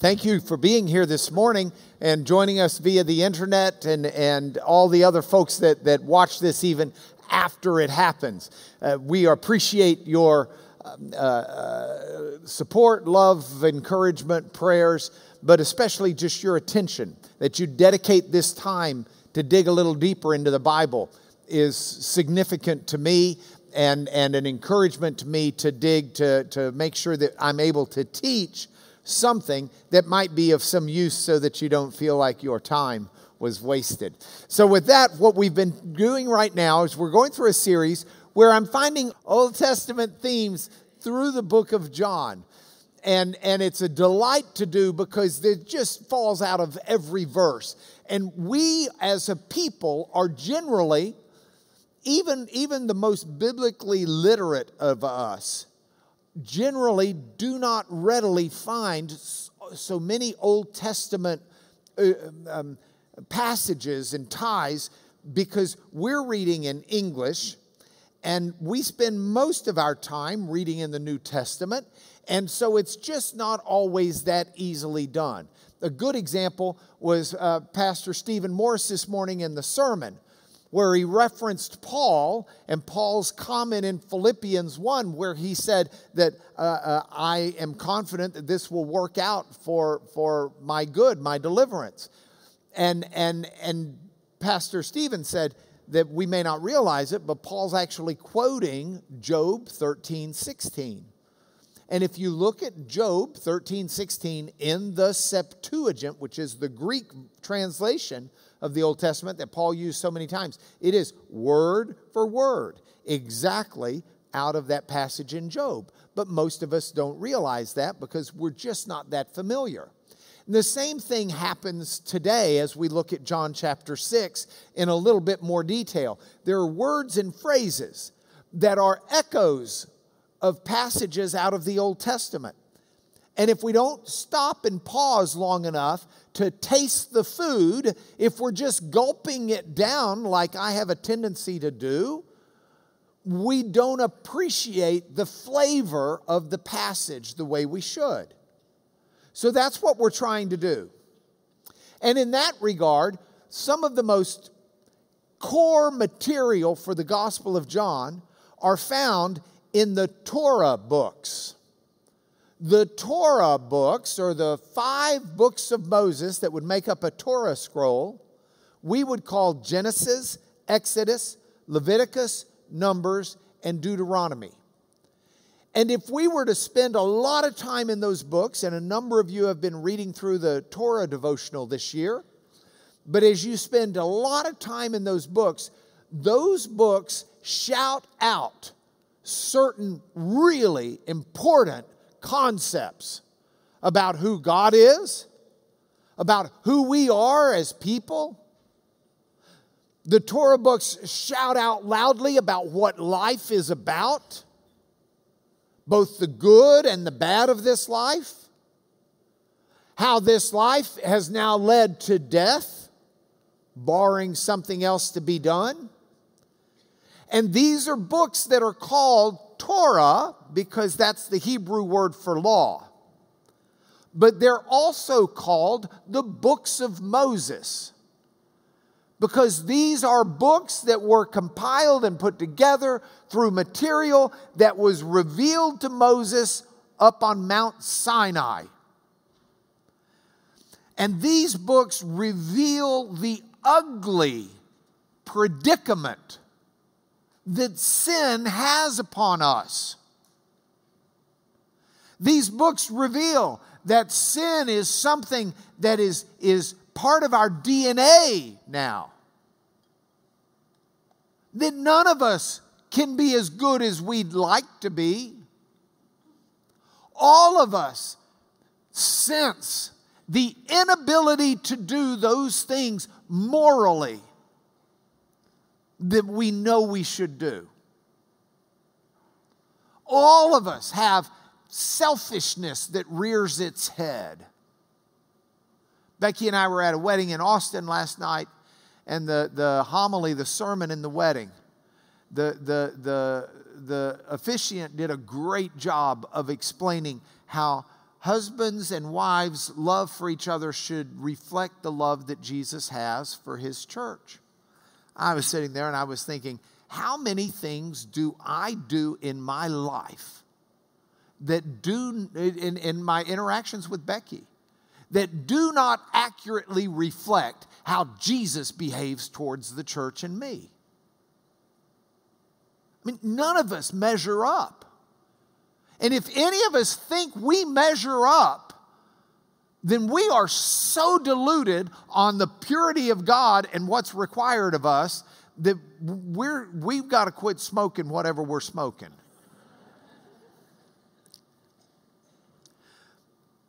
thank you for being here this morning and joining us via the internet and, and all the other folks that, that watch this even after it happens. Uh, we appreciate your uh, uh, support, love, encouragement, prayers, but especially just your attention that you dedicate this time to dig a little deeper into the Bible is significant to me and, and an encouragement to me to dig to, to make sure that I'm able to teach something that might be of some use so that you don't feel like your time was wasted. So, with that, what we've been doing right now is we're going through a series where I'm finding Old Testament themes through the book of John. And, and it's a delight to do because it just falls out of every verse. And we as a people are generally even, even the most biblically literate of us generally do not readily find so many Old Testament uh, um, passages and ties because we're reading in English and we spend most of our time reading in the New Testament. And so it's just not always that easily done. A good example was uh, Pastor Stephen Morris this morning in the sermon where he referenced Paul and Paul's comment in Philippians 1, where he said that uh, uh, I am confident that this will work out for, for my good, my deliverance. And, and, and Pastor Stephen said that we may not realize it, but Paul's actually quoting Job 13 16. And if you look at Job 13 16 in the Septuagint, which is the Greek translation, of the Old Testament that Paul used so many times. It is word for word, exactly out of that passage in Job. But most of us don't realize that because we're just not that familiar. And the same thing happens today as we look at John chapter 6 in a little bit more detail. There are words and phrases that are echoes of passages out of the Old Testament. And if we don't stop and pause long enough to taste the food, if we're just gulping it down like I have a tendency to do, we don't appreciate the flavor of the passage the way we should. So that's what we're trying to do. And in that regard, some of the most core material for the Gospel of John are found in the Torah books the Torah books, or the five books of Moses that would make up a Torah scroll, we would call Genesis, Exodus, Leviticus, Numbers, and Deuteronomy. And if we were to spend a lot of time in those books, and a number of you have been reading through the Torah devotional this year, but as you spend a lot of time in those books, those books shout out certain really important concepts about who God is, about who we are as people. The Torah books shout out loudly about what life is about, both the good and the bad of this life, how this life has now led to death, barring something else to be done. And these are books that are called Torah because that's the Hebrew word for law. But they're also called the books of Moses because these are books that were compiled and put together through material that was revealed to Moses up on Mount Sinai. And these books reveal the ugly predicament that sin has upon us. These books reveal that sin is something that is, is part of our DNA now. That none of us can be as good as we'd like to be. All of us sense the inability to do those things morally that we know we should do. All of us have selfishness that rears its head. Becky and I were at a wedding in Austin last night, and the, the homily, the sermon in the wedding, the, the, the, the officiant did a great job of explaining how husbands and wives' love for each other should reflect the love that Jesus has for his church. I was sitting there and I was thinking, how many things do I do in my life that do, in, in my interactions with Becky, that do not accurately reflect how Jesus behaves towards the church and me? I mean, none of us measure up. And if any of us think we measure up, then we are so deluded on the purity of God and what's required of us that we're, we've got to quit smoking whatever we're smoking.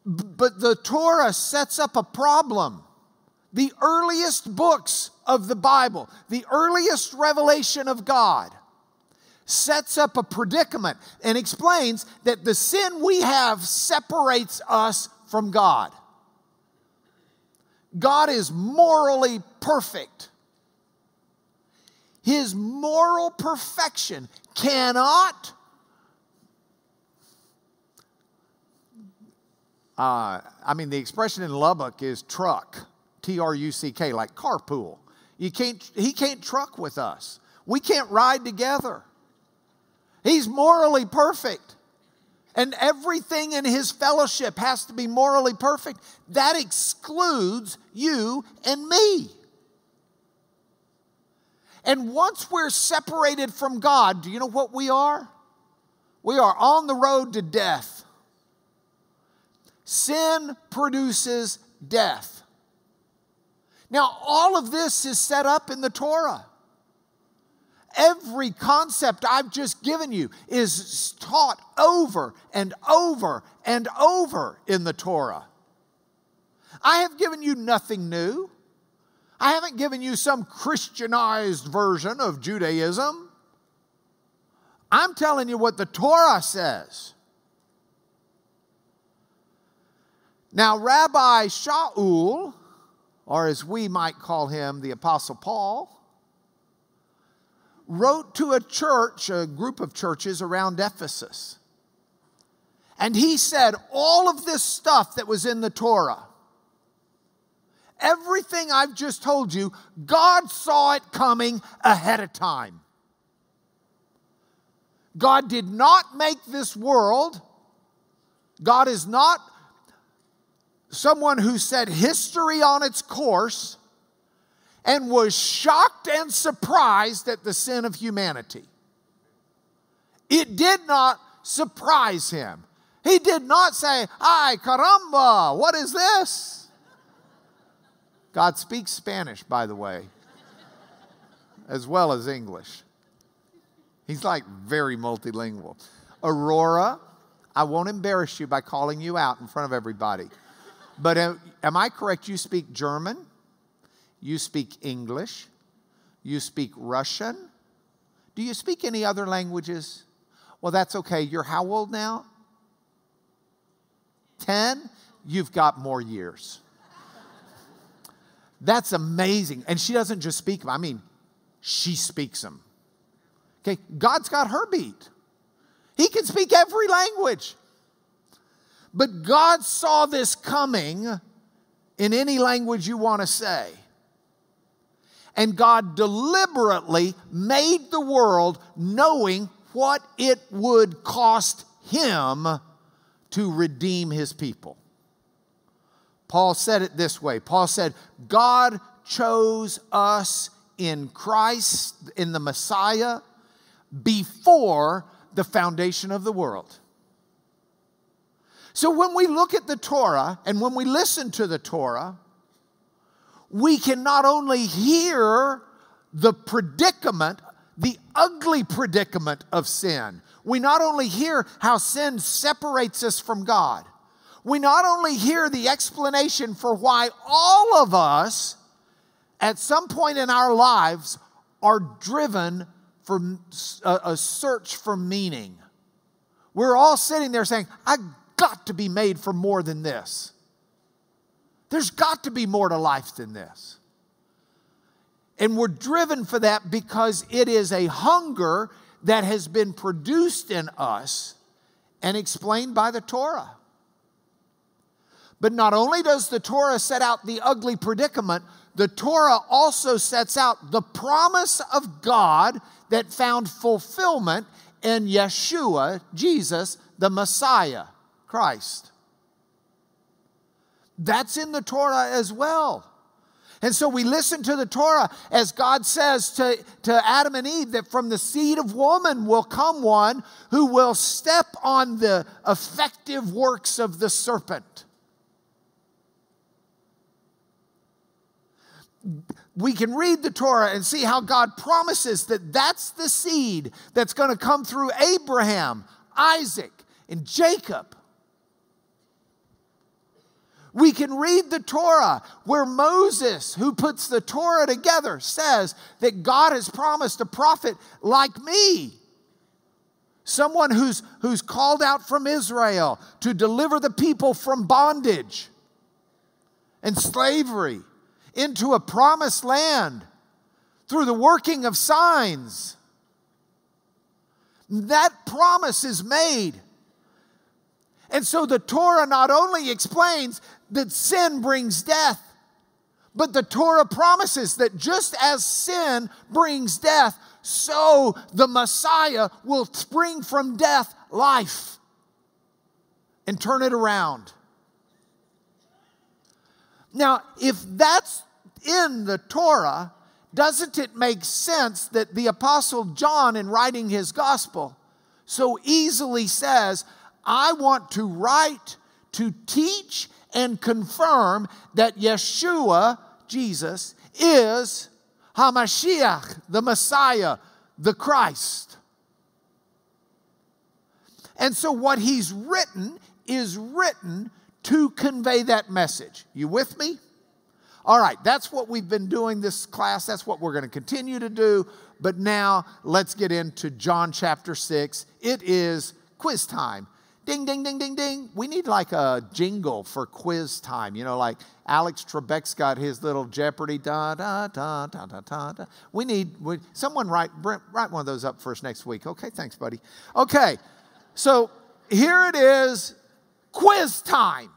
But the Torah sets up a problem. The earliest books of the Bible, the earliest revelation of God, sets up a predicament and explains that the sin we have separates us from God. God is morally perfect. His moral perfection cannot Uh, I mean, the expression in Lubbock is truck, T R U C K, like carpool. You can't, he can't truck with us. We can't ride together. He's morally perfect. And everything in his fellowship has to be morally perfect. That excludes you and me. And once we're separated from God, do you know what we are? We are on the road to death. Sin produces death. Now, all of this is set up in the Torah. Every concept I've just given you is taught over and over and over in the Torah. I have given you nothing new. I haven't given you some Christianized version of Judaism. I'm telling you what the Torah says. Now, Rabbi Shaul, or as we might call him, the Apostle Paul, wrote to a church, a group of churches around Ephesus. And he said, All of this stuff that was in the Torah, everything I've just told you, God saw it coming ahead of time. God did not make this world. God is not someone who set history on its course and was shocked and surprised at the sin of humanity. It did not surprise him. He did not say, Ay, caramba, what is this? God speaks Spanish, by the way, as well as English. He's like very multilingual. Aurora, I won't embarrass you by calling you out in front of everybody. But am, am I correct? You speak German, you speak English, you speak Russian. Do you speak any other languages? Well, that's okay. You're how old now? 10? You've got more years. That's amazing. And she doesn't just speak them, I mean, she speaks them. Okay, God's got her beat. He can speak every language. But God saw this coming in any language you want to say. And God deliberately made the world knowing what it would cost him to redeem his people. Paul said it this way Paul said, God chose us in Christ, in the Messiah, before the foundation of the world. So when we look at the Torah and when we listen to the Torah, we can not only hear the predicament, the ugly predicament of sin. We not only hear how sin separates us from God, we not only hear the explanation for why all of us, at some point in our lives, are driven for a, a search for meaning. We're all sitting there saying, I got to be made for more than this. There's got to be more to life than this. And we're driven for that because it is a hunger that has been produced in us and explained by the Torah. But not only does the Torah set out the ugly predicament, the Torah also sets out the promise of God that found fulfillment in Yeshua, Jesus, the Messiah, Christ. That's in the Torah as well. And so we listen to the Torah as God says to, to Adam and Eve that from the seed of woman will come one who will step on the effective works of the serpent. we can read the Torah and see how God promises that that's the seed that's going to come through Abraham, Isaac, and Jacob. We can read the Torah where Moses, who puts the Torah together, says that God has promised a prophet like me. Someone who's, who's called out from Israel to deliver the people from bondage and slavery into a promised land through the working of signs. That promise is made. And so the Torah not only explains that sin brings death, but the Torah promises that just as sin brings death, so the Messiah will spring from death life and turn it around. Now, if that's in the Torah, doesn't it make sense that the Apostle John, in writing his gospel, so easily says, I want to write to teach and confirm that Yeshua, Jesus, is Hamashiach, the Messiah, the Christ. And so what he's written is written to convey that message. You with me? All right, that's what we've been doing this class. That's what we're going to continue to do. But now let's get into John chapter 6. It is quiz time. Ding, ding, ding, ding, ding. We need like a jingle for quiz time. You know, like Alex Trebek's got his little Jeopardy. Da, da, da, da, da, da, da. We need, we, someone write, write one of those up for us next week. Okay, thanks, buddy. Okay, so here it is quiz time.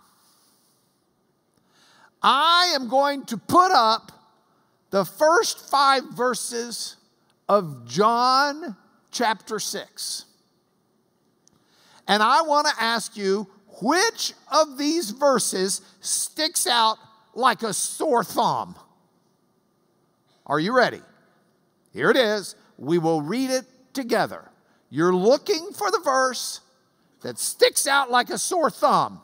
I am going to put up the first five verses of John chapter 6. And I want to ask you which of these verses sticks out like a sore thumb? Are you ready? Here it is. We will read it together. You're looking for the verse that sticks out like a sore thumb.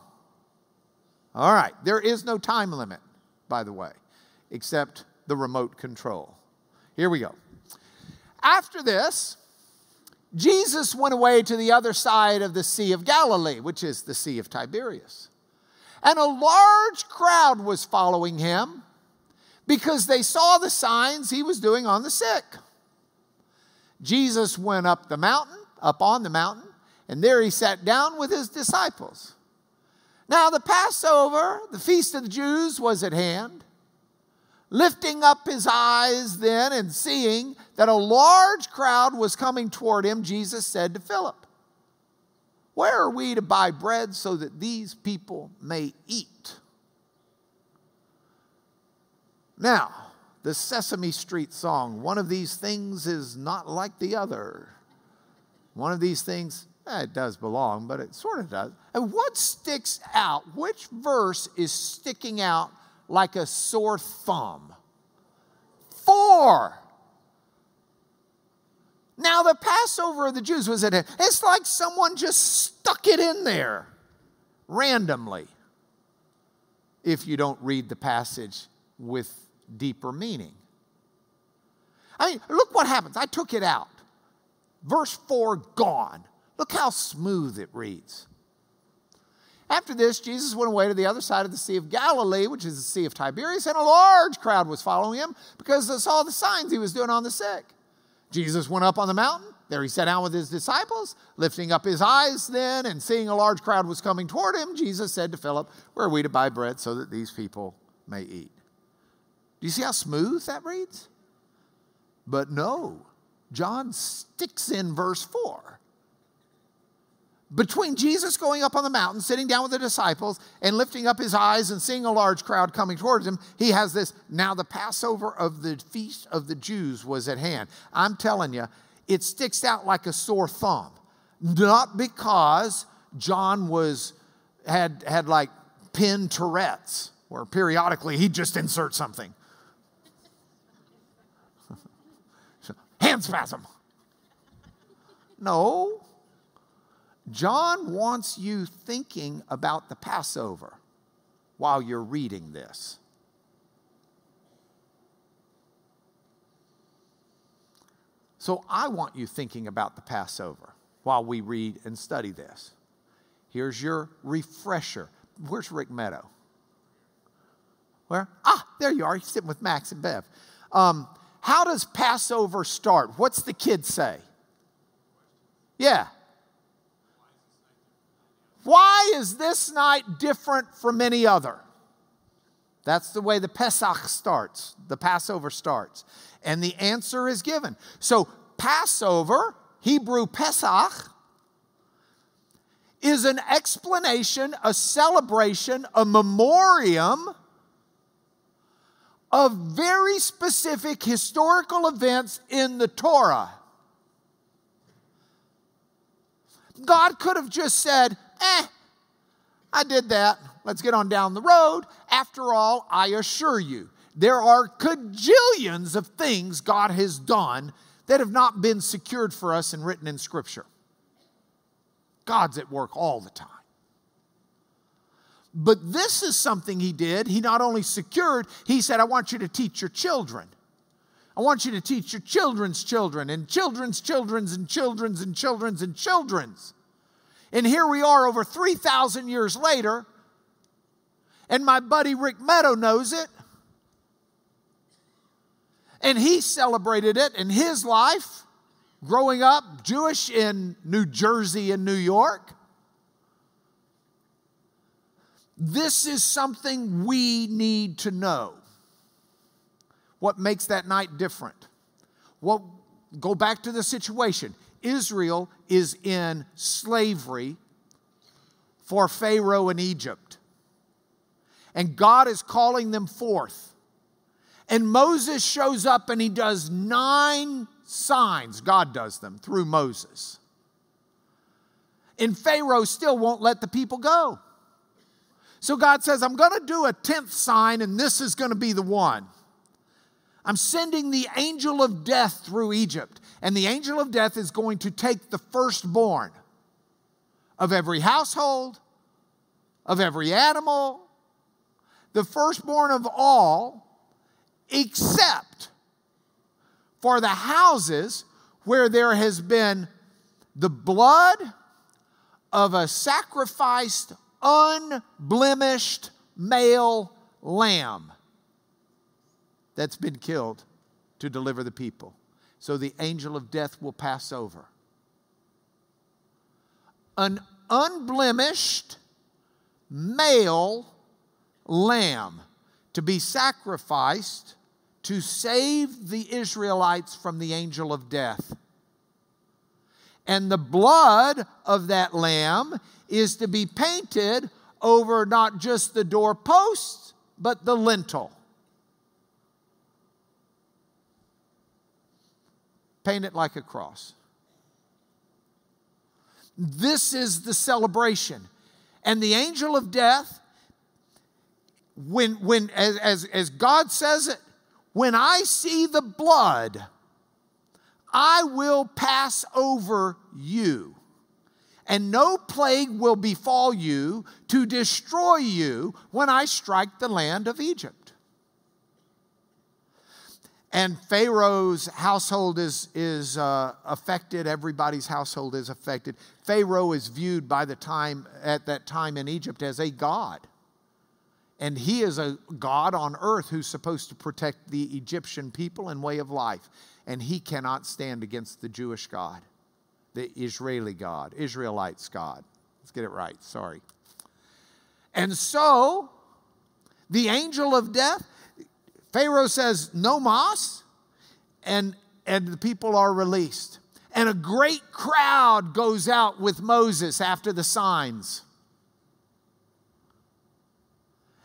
All right, there is no time limit, by the way, except the remote control. Here we go. After this, Jesus went away to the other side of the Sea of Galilee, which is the Sea of Tiberias. And a large crowd was following him because they saw the signs he was doing on the sick. Jesus went up the mountain, up on the mountain, and there he sat down with his disciples. Now, the Passover, the feast of the Jews, was at hand. Lifting up his eyes then and seeing that a large crowd was coming toward him, Jesus said to Philip, Where are we to buy bread so that these people may eat? Now, the Sesame Street song, one of these things is not like the other. One of these things Eh, it does belong, but it sort of does. And what sticks out? Which verse is sticking out like a sore thumb? Four. Now, the Passover of the Jews was at hand. It's like someone just stuck it in there randomly if you don't read the passage with deeper meaning. I mean, look what happens. I took it out. Verse 4 gone. Look how smooth it reads. After this, Jesus went away to the other side of the Sea of Galilee, which is the Sea of Tiberias, and a large crowd was following him because they saw the signs he was doing on the sick. Jesus went up on the mountain. There he sat down with his disciples. Lifting up his eyes then and seeing a large crowd was coming toward him, Jesus said to Philip, Where are we to buy bread so that these people may eat? Do you see how smooth that reads? But no, John sticks in verse 4 between Jesus going up on the mountain, sitting down with the disciples, and lifting up his eyes and seeing a large crowd coming towards him, he has this now the Passover of the feast of the Jews was at hand. I'm telling you, it sticks out like a sore thumb. Not because John was had had like pin Tourette's, where periodically he'd just insert something. Hand spasm. No, John wants you thinking about the Passover while you're reading this. So I want you thinking about the Passover while we read and study this. Here's your refresher. Where's Rick Meadow? Where? Ah, there you are. He's sitting with Max and Bev. Um, how does Passover start? What's the kids say? Yeah. Why is this night different from any other? That's the way the Pesach starts, the Passover starts. And the answer is given. So, Passover, Hebrew Pesach, is an explanation, a celebration, a memoriam of very specific historical events in the Torah. God could have just said, eh, I did that. Let's get on down the road. After all, I assure you, there are cajillions of things God has done that have not been secured for us and written in Scripture. God's at work all the time. But this is something He did. He not only secured, He said, I want you to teach your children. I want you to teach your children's children and children's children's and children's and children's and children's. And here we are over 3,000 years later, and my buddy Rick Meadow knows it. And he celebrated it in his life, growing up Jewish in New Jersey and New York. This is something we need to know. What makes that night different? Well, go back to the situation. Israel is in slavery for Pharaoh in Egypt. And God is calling them forth. And Moses shows up and he does nine signs. God does them through Moses. And Pharaoh still won't let the people go. So God says, I'm going to do a tenth sign, and this is going to be the one. I'm sending the angel of death through Egypt, and the angel of death is going to take the firstborn of every household, of every animal, the firstborn of all, except for the houses where there has been the blood of a sacrificed, unblemished male lamb that's been killed to deliver the people. So the angel of death will pass over. An unblemished male lamb to be sacrificed to save the Israelites from the angel of death. And the blood of that lamb is to be painted over not just the doorposts, but the lintel. Paint it like a cross. This is the celebration. And the angel of death, when, when as, as, as God says it, when I see the blood, I will pass over you, and no plague will befall you to destroy you when I strike the land of Egypt. And Pharaoh's household is, is uh, affected. Everybody's household is affected. Pharaoh is viewed by the time at that time in Egypt as a god. And he is a God on earth who's supposed to protect the Egyptian people and way of life. And he cannot stand against the Jewish God, the Israeli God, Israelites God. Let's get it right, sorry. And so, the angel of death, Pharaoh says, No mas, and, and the people are released. And a great crowd goes out with Moses after the signs.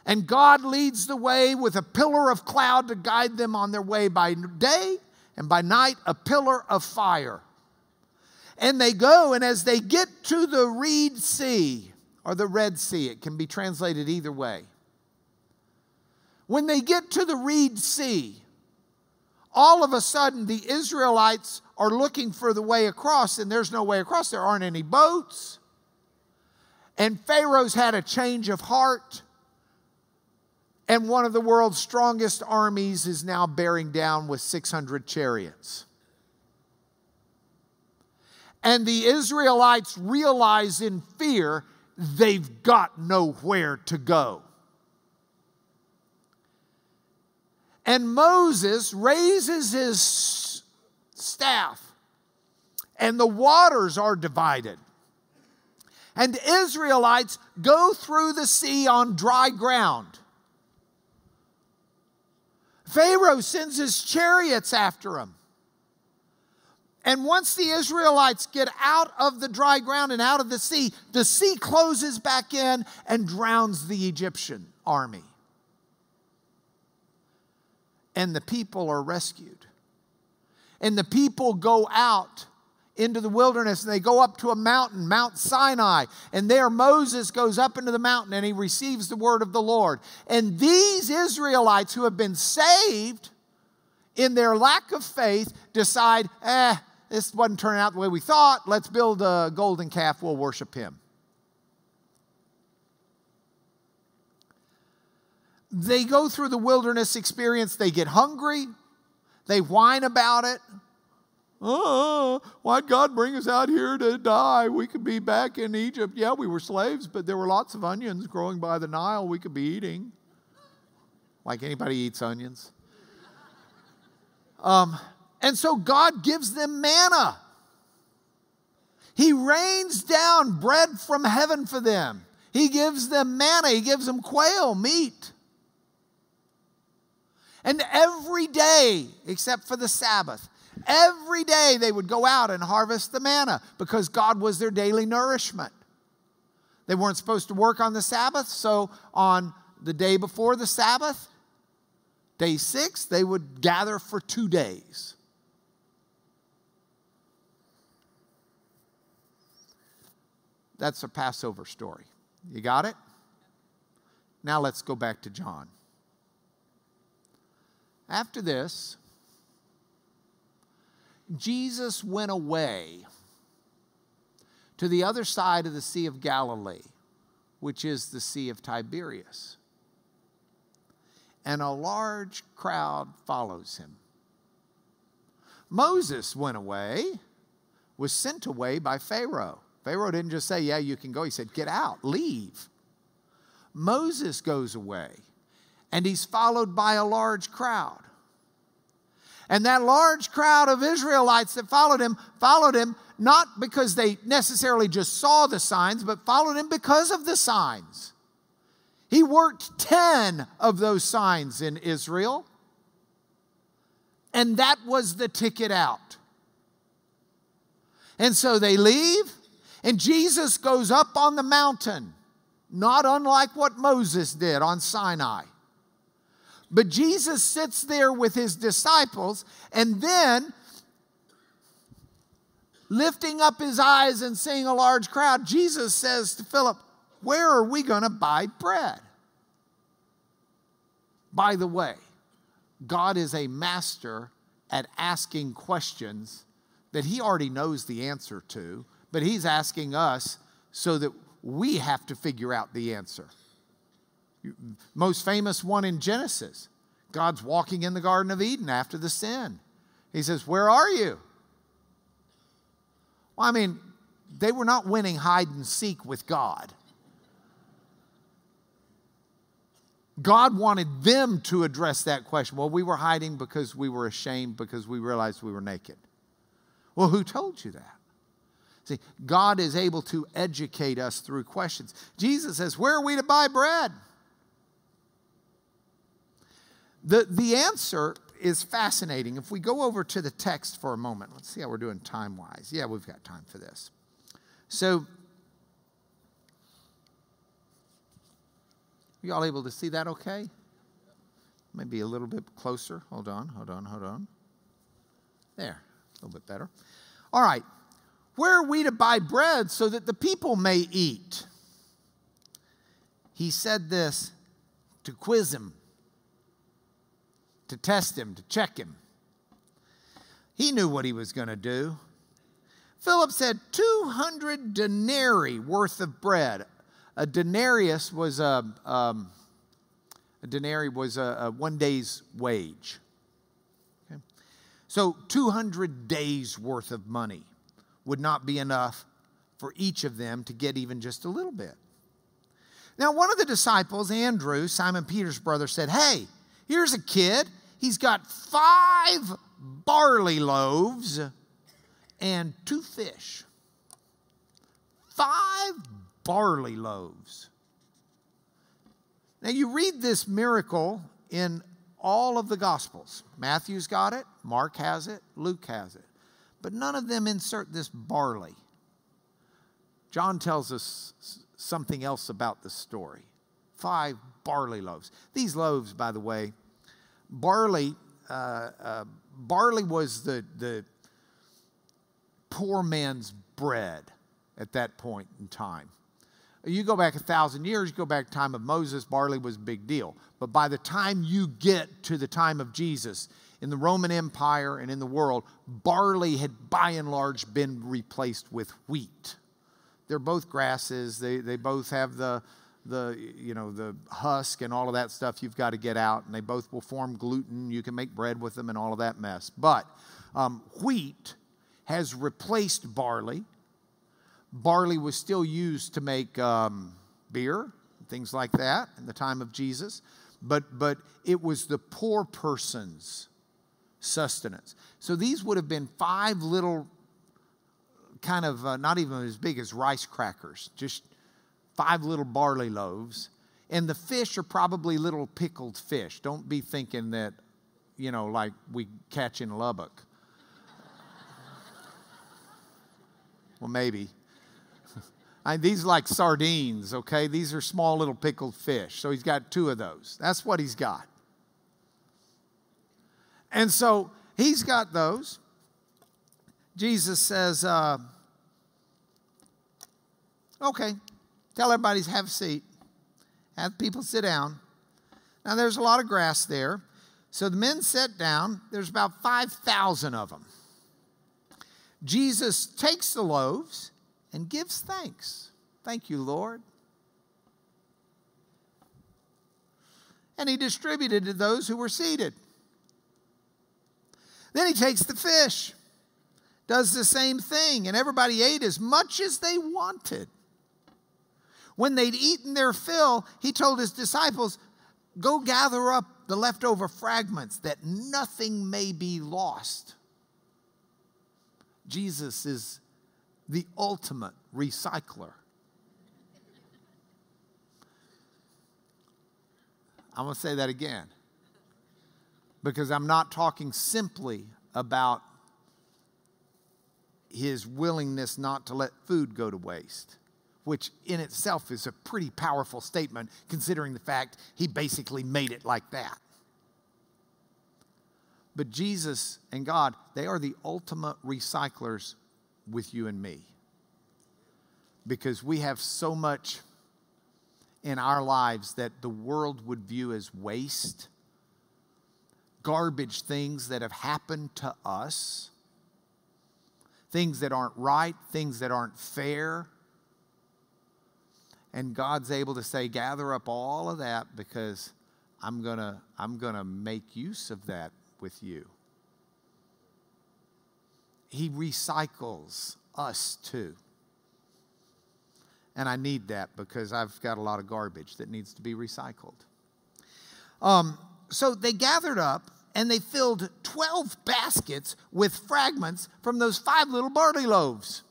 And God leads the way with a pillar of cloud to guide them on their way by day, and by night, a pillar of fire. And they go, and as they get to the Reed Sea, or the Red Sea, it can be translated either way. When they get to the Reed Sea, all of a sudden the Israelites are looking for the way across, and there's no way across. There aren't any boats. And Pharaoh's had a change of heart. And one of the world's strongest armies is now bearing down with 600 chariots. And the Israelites realize in fear they've got nowhere to go. And Moses raises his staff, and the waters are divided. And Israelites go through the sea on dry ground. Pharaoh sends his chariots after them. And once the Israelites get out of the dry ground and out of the sea, the sea closes back in and drowns the Egyptian army. And the people are rescued. And the people go out into the wilderness and they go up to a mountain, Mount Sinai. And there Moses goes up into the mountain and he receives the word of the Lord. And these Israelites who have been saved in their lack of faith decide, eh, this wasn't turning out the way we thought. Let's build a golden calf. We'll worship him. They go through the wilderness experience. They get hungry. They whine about it. Oh, why'd God bring us out here to die? We could be back in Egypt. Yeah, we were slaves, but there were lots of onions growing by the Nile we could be eating. Like anybody eats onions. Um, and so God gives them manna. He rains down bread from heaven for them. He gives them manna, He gives them quail, meat. And every day, except for the Sabbath, every day they would go out and harvest the manna because God was their daily nourishment. They weren't supposed to work on the Sabbath, so on the day before the Sabbath, day six, they would gather for two days. That's a Passover story. You got it? Now let's go back to John. After this, Jesus went away to the other side of the Sea of Galilee, which is the Sea of Tiberias. And a large crowd follows him. Moses went away, was sent away by Pharaoh Pharaoh didn't just say, Yeah, you can go. He said, Get out, leave. Moses goes away, and he's followed by a large crowd. And that large crowd of Israelites that followed him followed him not because they necessarily just saw the signs, but followed him because of the signs. He worked 10 of those signs in Israel, and that was the ticket out. And so they leave, and Jesus goes up on the mountain, not unlike what Moses did on Sinai. But Jesus sits there with his disciples, and then lifting up his eyes and seeing a large crowd, Jesus says to Philip, Where are we going to buy bread? By the way, God is a master at asking questions that he already knows the answer to but he's asking us so that we have to figure out the answer. Most famous one in Genesis God's walking in the Garden of Eden after the sin. He says, Where are you? Well, I mean, they were not winning hide and seek with God. God wanted them to address that question. Well, we were hiding because we were ashamed because we realized we were naked. Well, who told you that? See, God is able to educate us through questions. Jesus says, Where are we to buy bread? The, the answer is fascinating. If we go over to the text for a moment, let's see how we're doing time wise. Yeah, we've got time for this. So, are you all able to see that okay? Maybe a little bit closer. Hold on, hold on, hold on. There, a little bit better. All right. Where are we to buy bread so that the people may eat? He said this to quiz him, to test him, to check him. He knew what he was going to do. Philip said, 200 denarii worth of bread. A denarius was a, um, a denarii was a, a one day's wage. Okay? So 200 days worth of money would not be enough for each of them to get even just a little bit. Now, one of the disciples, Andrew, Simon Peter's brother, said, Hey, here's a kid. He's got five barley loaves and two fish. Five barley loaves. Now, you read this miracle in all of the Gospels. Matthew's got it, Mark has it, Luke has it. But none of them insert this barley. John tells us something else about the story. Five barley loaves. These loaves, by the way, barley, uh, uh, barley was the, the poor man's bread at that point in time. You go back a thousand years, you go back time of Moses, barley was a big deal. But by the time you get to the time of Jesus, in the Roman Empire and in the world, barley had by and large been replaced with wheat they're both grasses. They, they both have the, the, you know, the husk and all of that stuff you've got to get out, and they both will form gluten. You can make bread with them and all of that mess. But um, wheat has replaced barley. Barley was still used to make um, beer, things like that in the time of Jesus, but, but it was the poor person's sustenance. So these would have been five little kind of uh, not even as big as rice crackers, just five little barley loaves. And the fish are probably little pickled fish. Don't be thinking that, you know, like we catch in Lubbock. well, maybe. I, these are like sardines, okay? These are small little pickled fish. So he's got two of those. That's what he's got. And so he's got those. Jesus says, uh, Okay, tell everybody to have a seat. Have people sit down. Now, there's a lot of grass there. So the men sat down. There's about 5,000 of them. Jesus takes the loaves and gives thanks. Thank you, Lord. And he distributed to those who were seated. Then he takes the fish, does the same thing, and everybody ate as much as they wanted. When they'd eaten their fill, he told his disciples, Go gather up the leftover fragments that nothing may be lost. Jesus is the ultimate recycler. I'm going to say that again because I'm not talking simply about his willingness not to let food go to waste which in itself is a pretty powerful statement considering the fact he basically made it like that. But Jesus and God, they are the ultimate recyclers with you and me. Because we have so much in our lives that the world would view as waste, garbage things that have happened to us, things that aren't right, things that aren't fair and God's able to say, gather up all of that because I'm going to I'm going to make use of that with you. He recycles us too. And I need that because I've got a lot of garbage that needs to be recycled. Um, so they gathered up and they filled 12 baskets with fragments from those five little barley loaves.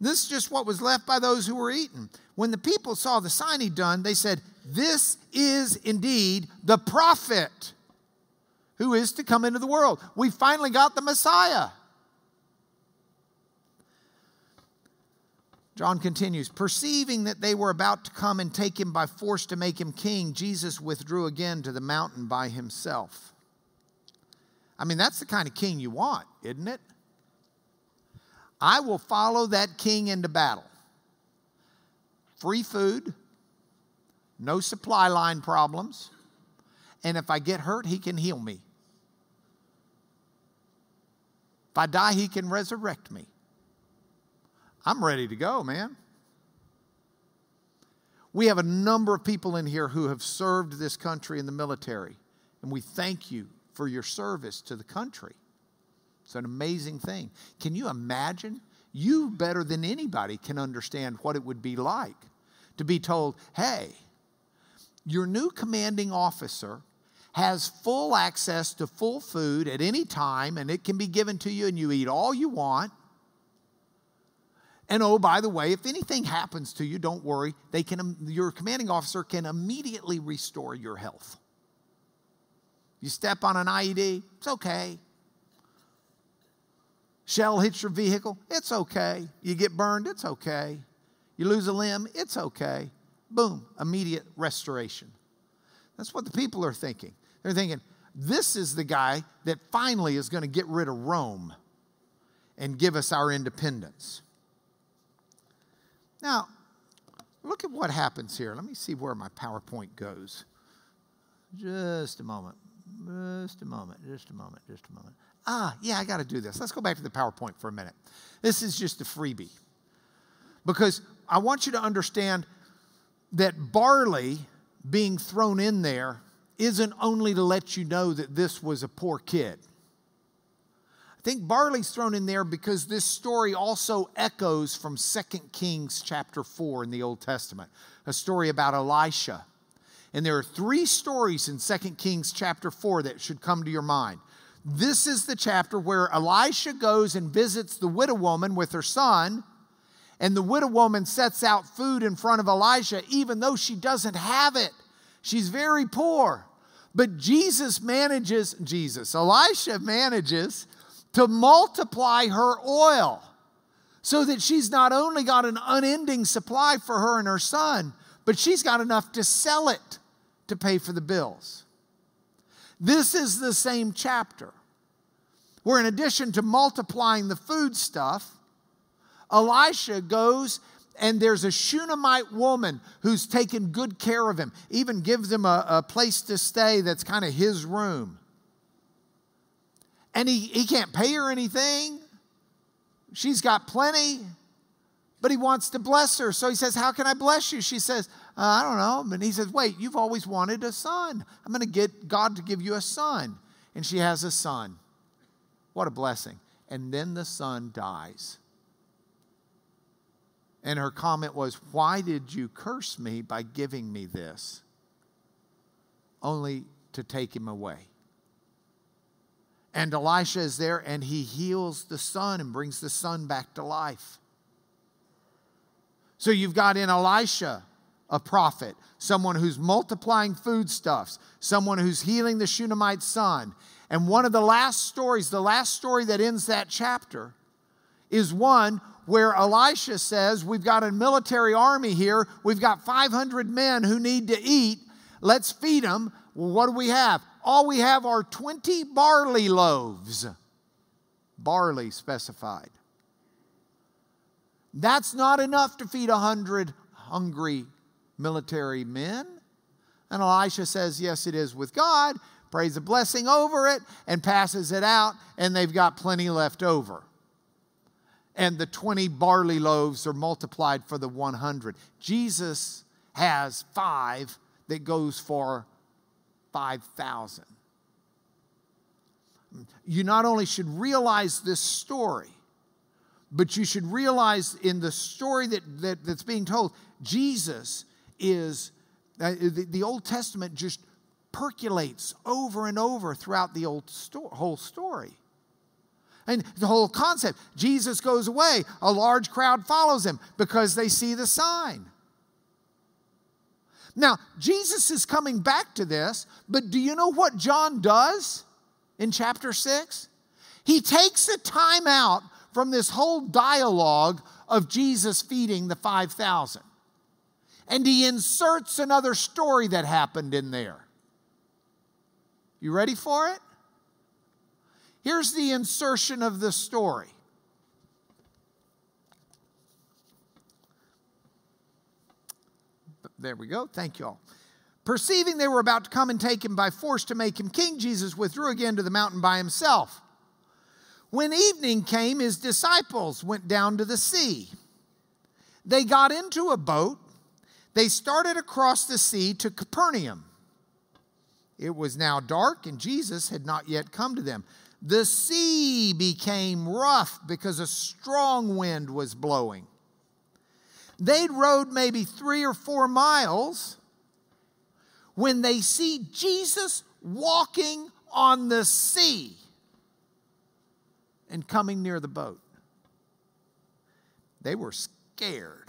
This is just what was left by those who were eaten. When the people saw the sign he'd done, they said, This is indeed the prophet who is to come into the world. We finally got the Messiah. John continues, perceiving that they were about to come and take him by force to make him king, Jesus withdrew again to the mountain by himself. I mean, that's the kind of king you want, isn't it? I will follow that king into battle. Free food, no supply line problems, and if I get hurt, he can heal me. If I die, he can resurrect me. I'm ready to go, man. We have a number of people in here who have served this country in the military, and we thank you for your service to the country. It's an amazing thing. Can you imagine? You, better than anybody, can understand what it would be like to be told, hey, your new commanding officer has full access to full food at any time, and it can be given to you, and you eat all you want. And oh, by the way, if anything happens to you, don't worry. They can, um, your commanding officer can immediately restore your health. You step on an IED, it's okay. Shell hits your vehicle, it's okay. You get burned, it's okay. You lose a limb, it's okay. Boom, immediate restoration. That's what the people are thinking. They're thinking, this is the guy that finally is going to get rid of Rome and give us our independence. Now, look at what happens here. Let me see where my PowerPoint goes. Just a moment. Just a moment. Just a moment. Just a moment. Ah, yeah, I got to do this. Let's go back to the PowerPoint for a minute. This is just a freebie. Because I want you to understand that barley being thrown in there isn't only to let you know that this was a poor kid. I think barley's thrown in there because this story also echoes from 2 Kings chapter 4 in the Old Testament, a story about Elisha. And there are three stories in 2 Kings chapter 4 that should come to your mind. This is the chapter where Elisha goes and visits the widow woman with her son, and the widow woman sets out food in front of Elisha, even though she doesn't have it. She's very poor. But Jesus manages, Jesus, Elisha manages to multiply her oil so that she's not only got an unending supply for her and her son, but she's got enough to sell it to pay for the bills. This is the same chapter where, in addition to multiplying the food stuff, Elisha goes and there's a Shunammite woman who's taken good care of him, even gives him a, a place to stay that's kind of his room and he, he can't pay her anything. She's got plenty, but he wants to bless her. So he says, How can I bless you? She says, uh, I don't know. And he says, Wait, you've always wanted a son. I'm going to get God to give you a son. And she has a son. What a blessing. And then the son dies. And her comment was, Why did you curse me by giving me this? Only to take him away. And Elisha is there and he heals the son and brings the son back to life. So you've got in Elisha a prophet, someone who's multiplying foodstuffs, someone who's healing the Shunammite son. And one of the last stories, the last story that ends that chapter, is one where Elisha says, We've got a military army here, we've got 500 men who need to eat, let's feed them. Well, what do we have? all we have are 20 barley loaves. Barley specified. That's not enough to feed a hundred hungry military men. And Elisha says, Yes, it is with God, prays a blessing over it, and passes it out, and they've got plenty left over. And the 20 barley loaves are multiplied for the 100. Jesus has five that goes for 5,000. You not only should realize this story, but you should realize in the story that, that that's being told, Jesus is, uh, the, the, Old Testament just percolates over and over throughout the old sto- whole story. And the whole concept Jesus goes away, a large crowd follows him because they see the sign. Now, Jesus is coming back to this, but do you know what John does in chapter 6? He takes a time out from this whole dialogue of Jesus feeding the 5,000. And he inserts another story that happened in there. You ready for it? Here's the insertion of the story. There we go. Thank you all. Perceiving they were about to come and take him by force to make him king, Jesus withdrew again to the mountain by himself. When evening came, his disciples went down to the sea. They got into a boat. They started across the sea to Capernaum. It was now dark, and Jesus had not yet come to them. The sea became rough because a strong wind was blowing. They'd rowed maybe three or four miles when they see Jesus walking on the sea and coming near the boat. They were scared.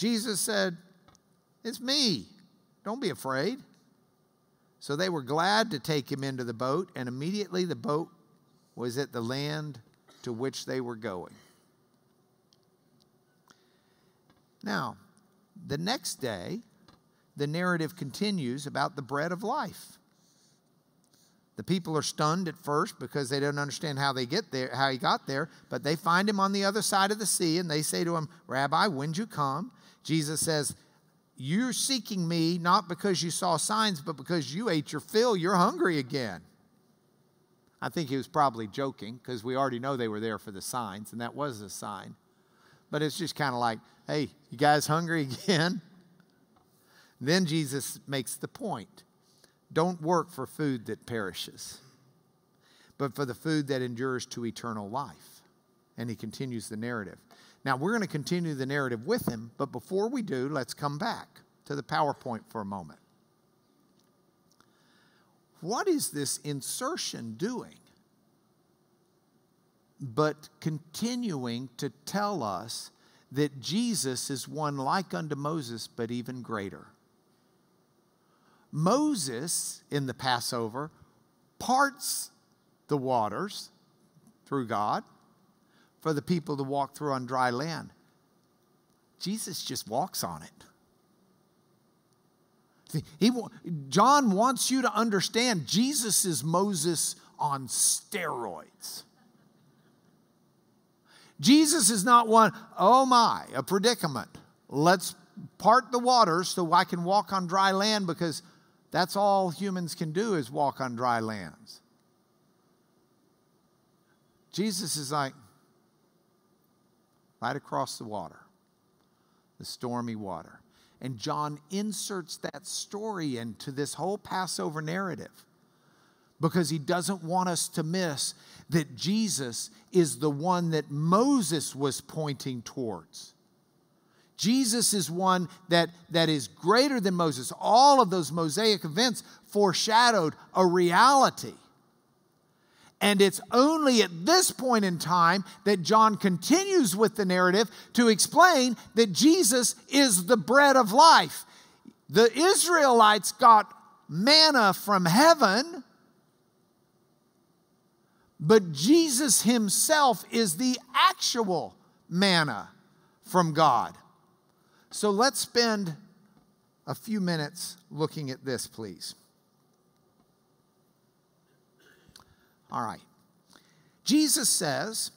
Jesus said, It's me. Don't be afraid. So they were glad to take him into the boat, and immediately the boat was at the land to which they were going. Now, the next day, the narrative continues about the bread of life. The people are stunned at first because they don't understand how they get there, how he got there, but they find him on the other side of the sea and they say to him, Rabbi, when'd you come? Jesus says, You're seeking me not because you saw signs, but because you ate your fill. You're hungry again. I think he was probably joking because we already know they were there for the signs, and that was a sign. But it's just kind of like, hey, you guys hungry again? Then Jesus makes the point don't work for food that perishes, but for the food that endures to eternal life. And he continues the narrative. Now, we're going to continue the narrative with him, but before we do, let's come back to the PowerPoint for a moment. What is this insertion doing? But continuing to tell us that Jesus is one like unto Moses, but even greater. Moses in the Passover parts the waters through God for the people to walk through on dry land. Jesus just walks on it. He, John wants you to understand Jesus is Moses on steroids. Jesus is not one, oh my, a predicament. Let's part the waters so I can walk on dry land because that's all humans can do is walk on dry lands. Jesus is like right across the water, the stormy water. And John inserts that story into this whole Passover narrative because he doesn't want us to miss that Jesus is the one that Moses was pointing towards. Jesus is one that, that is greater than Moses. All of those Mosaic events foreshadowed a reality. And it's only at this point in time that John continues with the narrative to explain that Jesus is the bread of life. The Israelites got manna from heaven, but Jesus himself is the actual manna from God. So let's spend a few minutes looking at this, please. All right. Jesus says,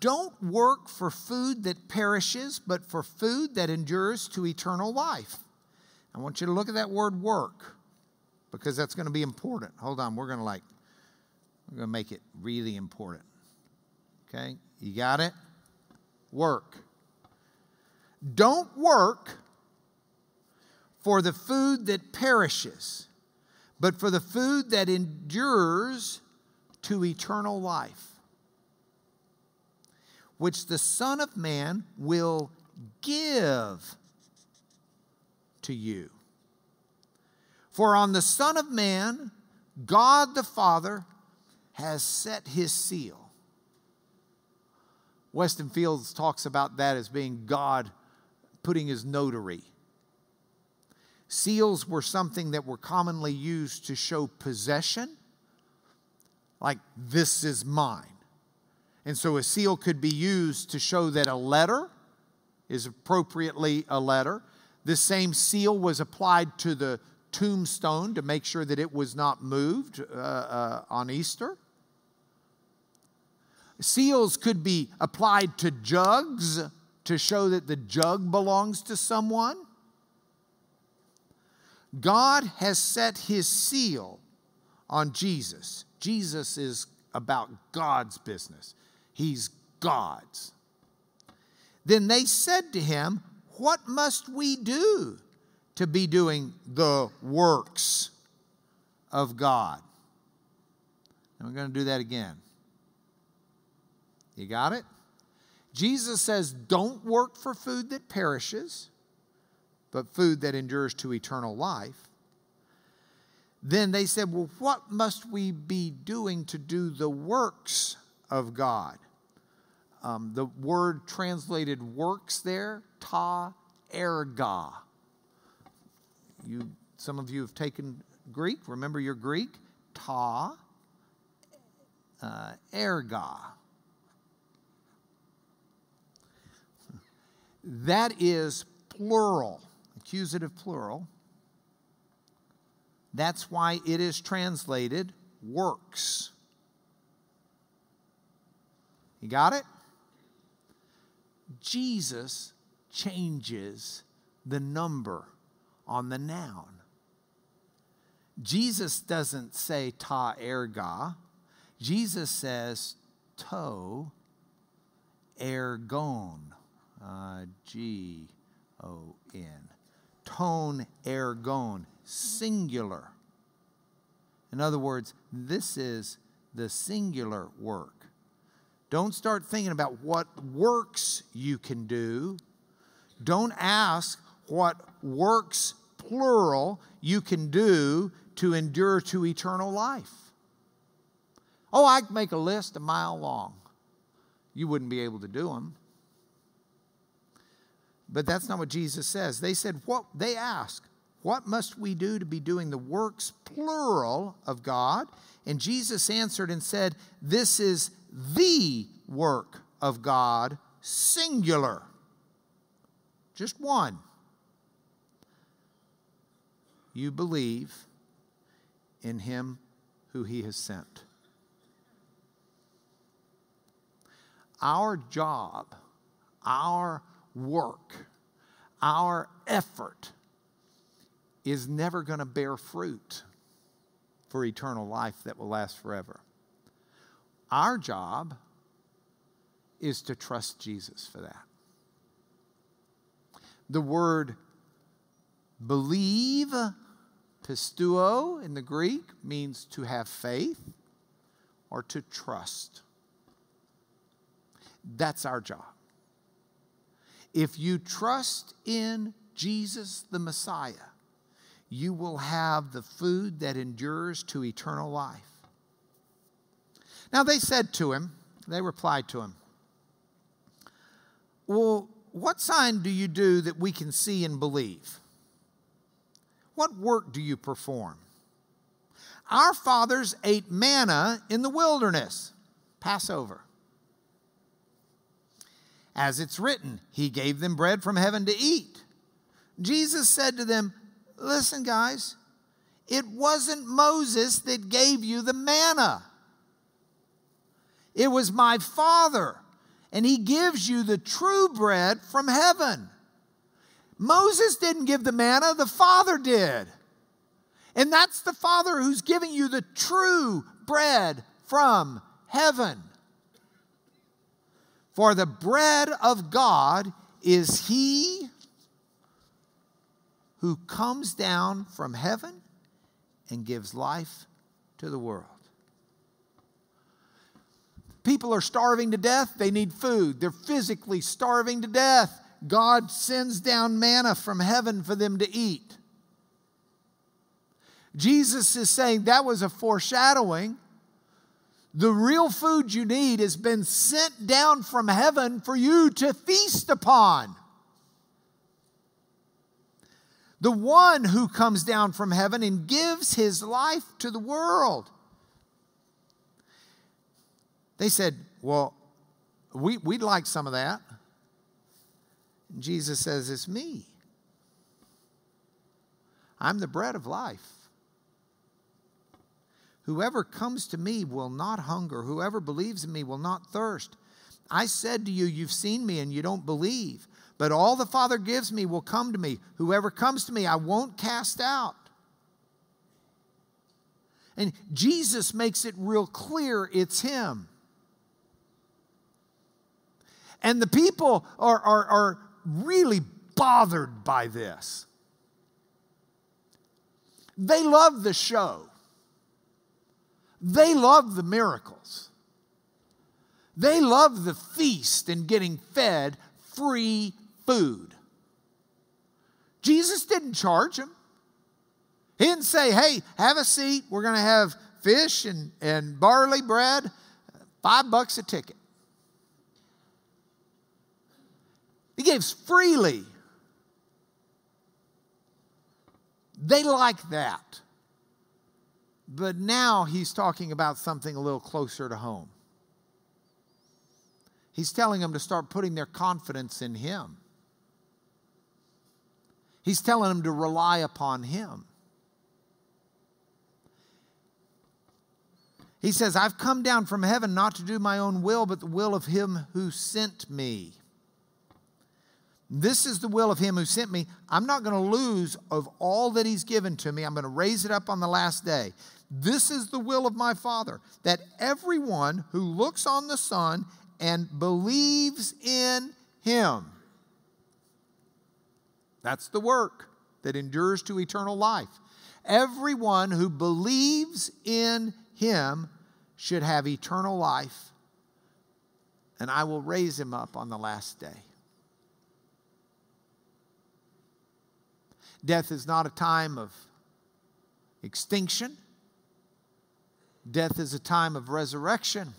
Don't work for food that perishes, but for food that endures to eternal life. I want you to look at that word work because that's going to be important. Hold on, we're going to like, we're going to make it really important. Okay? You got it? Work. Don't work for the food that perishes, but for the food that endures to eternal life, which the Son of Man will give to you. For on the Son of Man, God the Father has set his seal. Weston Fields talks about that as being God putting his notary Seals were something that were commonly used to show possession, like, this is mine. And so a seal could be used to show that a letter is appropriately a letter. This same seal was applied to the tombstone to make sure that it was not moved uh, uh, on Easter. Seals could be applied to jugs to show that the jug belongs to someone. God has set his seal on Jesus. Jesus is about God's business, he's God's. Then they said to him, What must we do to be doing the works of God? And we're going to do that again. You got it? Jesus says, Don't work for food that perishes, but food that endures to eternal life. Then they said, Well, what must we be doing to do the works of God? Um, the word translated works there, ta erga. You, some of you have taken Greek. Remember your Greek? Ta uh, erga. That is plural, accusative plural. That's why it is translated works. You got it? Jesus changes the number on the noun. Jesus doesn't say ta erga. Jesus says to ergon. Uh, G O N. Tone ergon, singular. In other words, this is the singular work. Don't start thinking about what works you can do. Don't ask what works, plural, you can do to endure to eternal life. Oh, I can make a list a mile long. You wouldn't be able to do them. But that's not what Jesus says. They said, what they ask, what must we do to be doing the works, plural, of God? And Jesus answered and said, This is the work of God, singular. Just one. You believe in him who he has sent. Our job, our work, our effort is never going to bear fruit for eternal life that will last forever. Our job is to trust Jesus for that. The word believe, pisteuo in the Greek, means to have faith or to trust. That's our job. If you trust in Jesus the Messiah, you will have the food that endures to eternal life. Now they said to him, they replied to him, Well, what sign do you do that we can see and believe? What work do you perform? Our fathers ate manna in the wilderness, Passover. As it's written, He gave them bread from heaven to eat. Jesus said to them, Listen, guys, it wasn't Moses that gave you the manna, it was my Father, and He gives you the true bread from heaven. Moses didn't give the manna, the Father did. And that's the Father who's giving you the true bread from heaven. For the bread of God is he who comes down from heaven and gives life to the world. People are starving to death, they need food. They're physically starving to death. God sends down manna from heaven for them to eat. Jesus is saying that was a foreshadowing the real food you need has been sent down from heaven for you to feast upon. the one who comes down from heaven and gives his life to the world. They said, Well, we, would like some of that. And Jesus says, It's me. I'm the bread of life. Whoever comes to me will not hunger. Whoever believes in me will not thirst. I said to you, You've seen me and you don't believe. But all the Father gives me will come to me. Whoever comes to me, I won't cast out. And Jesus makes it real clear it's Him. And the people are, are, are really bothered by this. They love the show, they love the miracles, they love the feast and getting fed free food. Jesus didn't charge them. He didn't say, hey, have a seat. We're going to have fish and, and barley bread, five bucks a ticket. He gives freely. They like that. But now he's talking about something a little closer to home. He's telling them to start putting their confidence in him. He's telling them to rely upon him. He says, I've come down from heaven not to do my own will, but the will of him who sent me. This is the will of him who sent me. I'm not going to lose of all that he's given to me. I'm going to raise it up on the last day. This is the will of my Father, that everyone who looks on the Son and believes in him. That's the work that endures to eternal life. Everyone who believes in him should have eternal life, and I will raise him up on the last day. Death is not a time of extinction, death is a time of resurrection.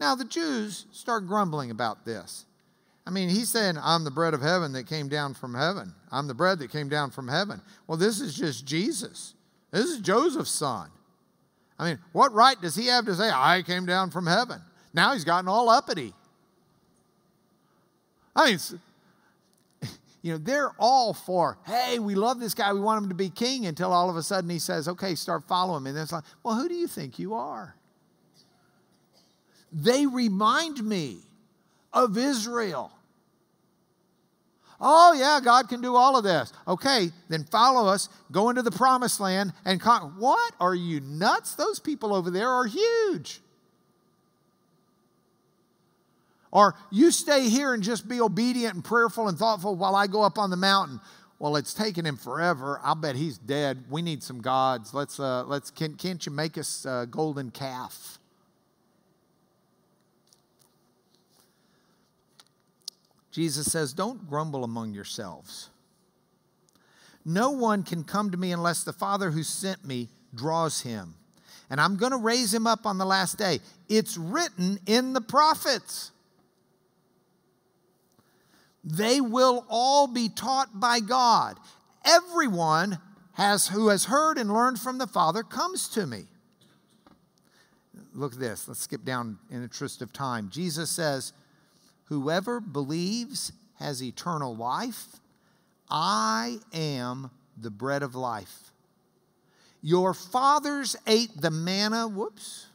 Now, the Jews start grumbling about this. I mean, he's saying, I'm the bread of heaven that came down from heaven. I'm the bread that came down from heaven. Well, this is just Jesus. This is Joseph's son. I mean, what right does he have to say, I came down from heaven? Now he's gotten all uppity. I mean, you know, they're all for, hey, we love this guy, we want him to be king, until all of a sudden he says, okay, start following me. And it's like, well, who do you think you are? They remind me of Israel. Oh, yeah, God can do all of this. Okay, then follow us, go into the promised land, and con- what? Are you nuts? Those people over there are huge. Or you stay here and just be obedient and prayerful and thoughtful while I go up on the mountain. Well, it's taken him forever. I'll bet he's dead. We need some gods. Let's, uh, let's, can, can't you make us a golden calf? Jesus says, Don't grumble among yourselves. No one can come to me unless the Father who sent me draws him. And I'm going to raise him up on the last day. It's written in the prophets. They will all be taught by God. Everyone has, who has heard and learned from the Father comes to me. Look at this. Let's skip down in interest of time. Jesus says, Whoever believes has eternal life. I am the bread of life. Your fathers ate the manna, whoops.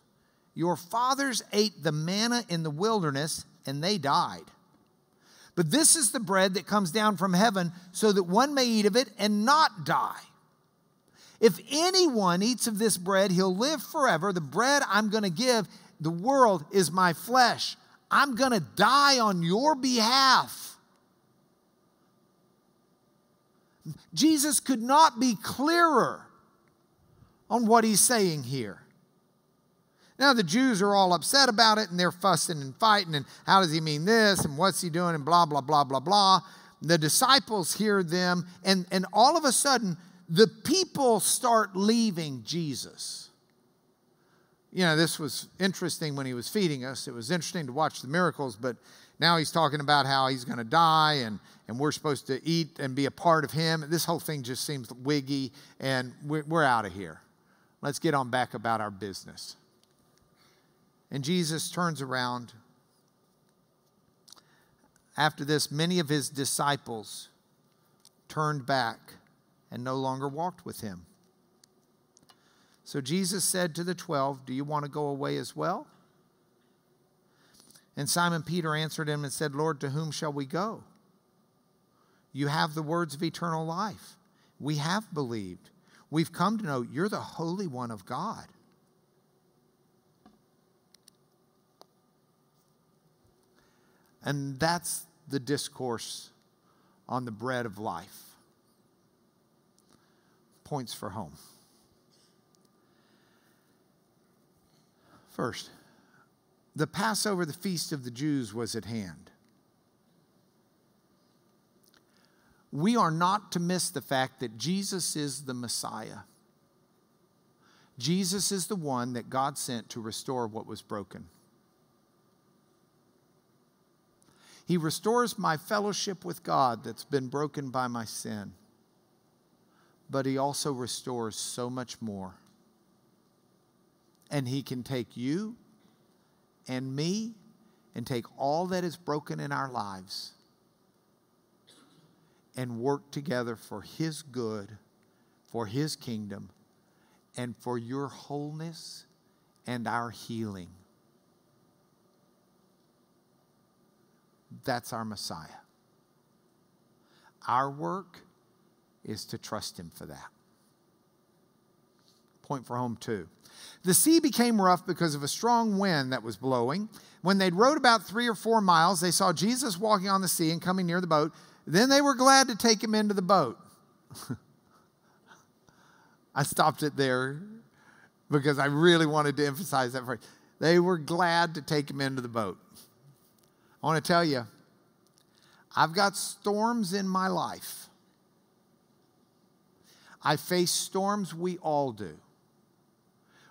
Your fathers ate the manna in the wilderness and they died. But this is the bread that comes down from heaven so that one may eat of it and not die. If anyone eats of this bread, he'll live forever. The bread I'm going to give the world is my flesh. I'm going to die on your behalf. Jesus could not be clearer on what he's saying here. Now, the Jews are all upset about it and they're fussing and fighting. And how does he mean this? And what's he doing? And blah, blah, blah, blah, blah. The disciples hear them. And, and all of a sudden, the people start leaving Jesus. You know, this was interesting when he was feeding us. It was interesting to watch the miracles, but Now he's talking about how he's going to die and, and we're supposed to eat and be a part of him. This whole thing just seems wiggy, and we're, we're out of here. Let's get on back about our business. And Jesus turns around. After this, many of his disciples turned back and no longer walked with him. So Jesus said to the twelve, Do you want to go away as well? And Simon Peter answered him and said, Lord, to whom shall we go? You have the words of eternal life. We have believed. We've come to know you're the Holy One of God. And that's the discourse on the bread of life. Points for home. First, the Passover, the feast of the Jews, was at hand. We are not to miss the fact that Jesus is the Messiah. Jesus is the one that God sent to restore what was broken. He restores my fellowship with God that's been broken by my sin. But He also restores so much more. And He can take you and me and take all that is broken in our lives and work together for His good, for His kingdom, and for your wholeness and our healing. That's our Messiah. Our work is to trust Him for that. Point for home, two. The sea became rough because of a strong wind that was blowing. When they'd rowed about three or four miles, they saw Jesus walking on the sea and coming near the boat. Then they were glad to take him into the boat. I stopped it there because I really wanted to emphasize that phrase. They were glad to take him into the boat. I want to tell you, I've got storms in my life. I face storms, we all do.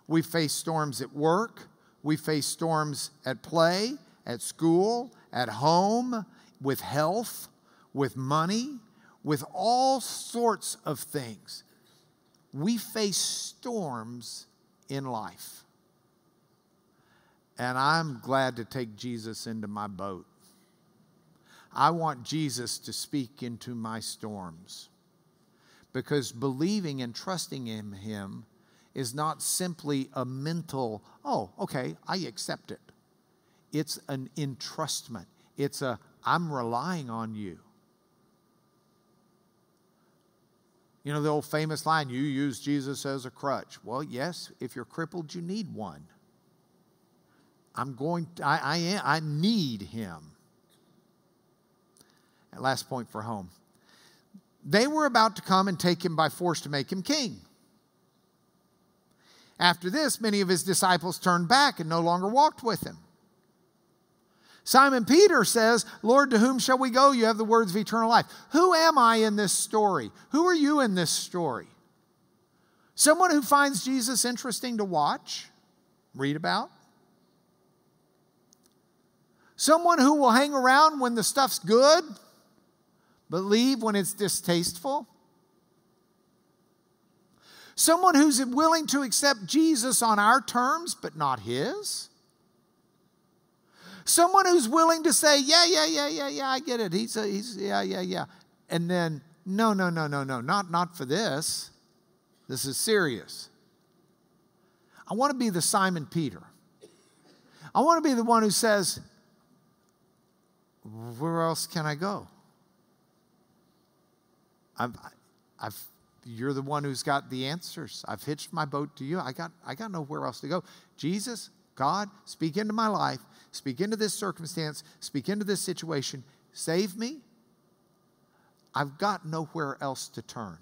We face storms at work, we face storms at play, at school, at home, with health, with money, with all sorts of things. We face storms in life. And I'm glad to take Jesus into my boat. I want Jesus to speak into my storms. Because believing and trusting in Him is not simply a mental, oh, okay, I accept it. It's an entrustment. It's a, I'm relying on you. You know the old famous line, you use Jesus as a crutch. Well, yes, if you're crippled, you need one. I'm going, I, I, am, I need him. And last point for home. They were about to come and take him by force to make him king. After this, many of his disciples turned back and no longer walked with him. Simon Peter says, Lord, to whom shall we go? You have the words of eternal life. Who am I in this story? Who are you in this story? Someone who finds Jesus interesting to watch, read about? Someone who will hang around when the stuff's good, but leave when it's distasteful? Someone who's willing to accept Jesus on our terms, but not his? Someone who's willing to say, yeah, yeah, yeah, yeah, yeah, I get it. He's, a, he's yeah, yeah, yeah. And then, no, no, no, no, no, not, not for this. This is serious. I want to be the Simon Peter. I want to be the one who says, where else can I go? I've, I've, you're the one who's got the answers. I've hitched my boat to you. I got, I got nowhere else to go. Jesus, God, speak into my life, speak into this circumstance, speak into this situation, save me. I've got nowhere else to turn.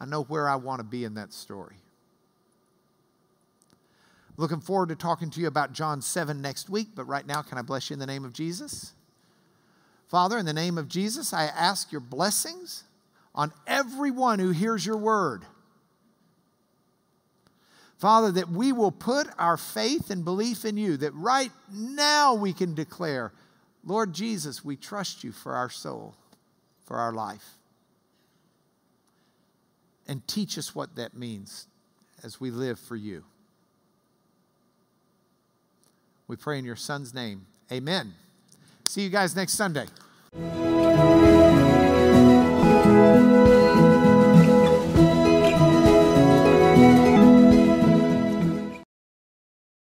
I know where I want to be in that story. Looking forward to talking to you about John 7 next week, but right now, can I bless you in the name of Jesus? Father, in the name of Jesus, I ask your blessings on everyone who hears your word. Father, that we will put our faith and belief in you, that right now we can declare, Lord Jesus, we trust you for our soul, for our life. And teach us what that means as we live for you. We pray in your son's name. Amen. See you guys next Sunday.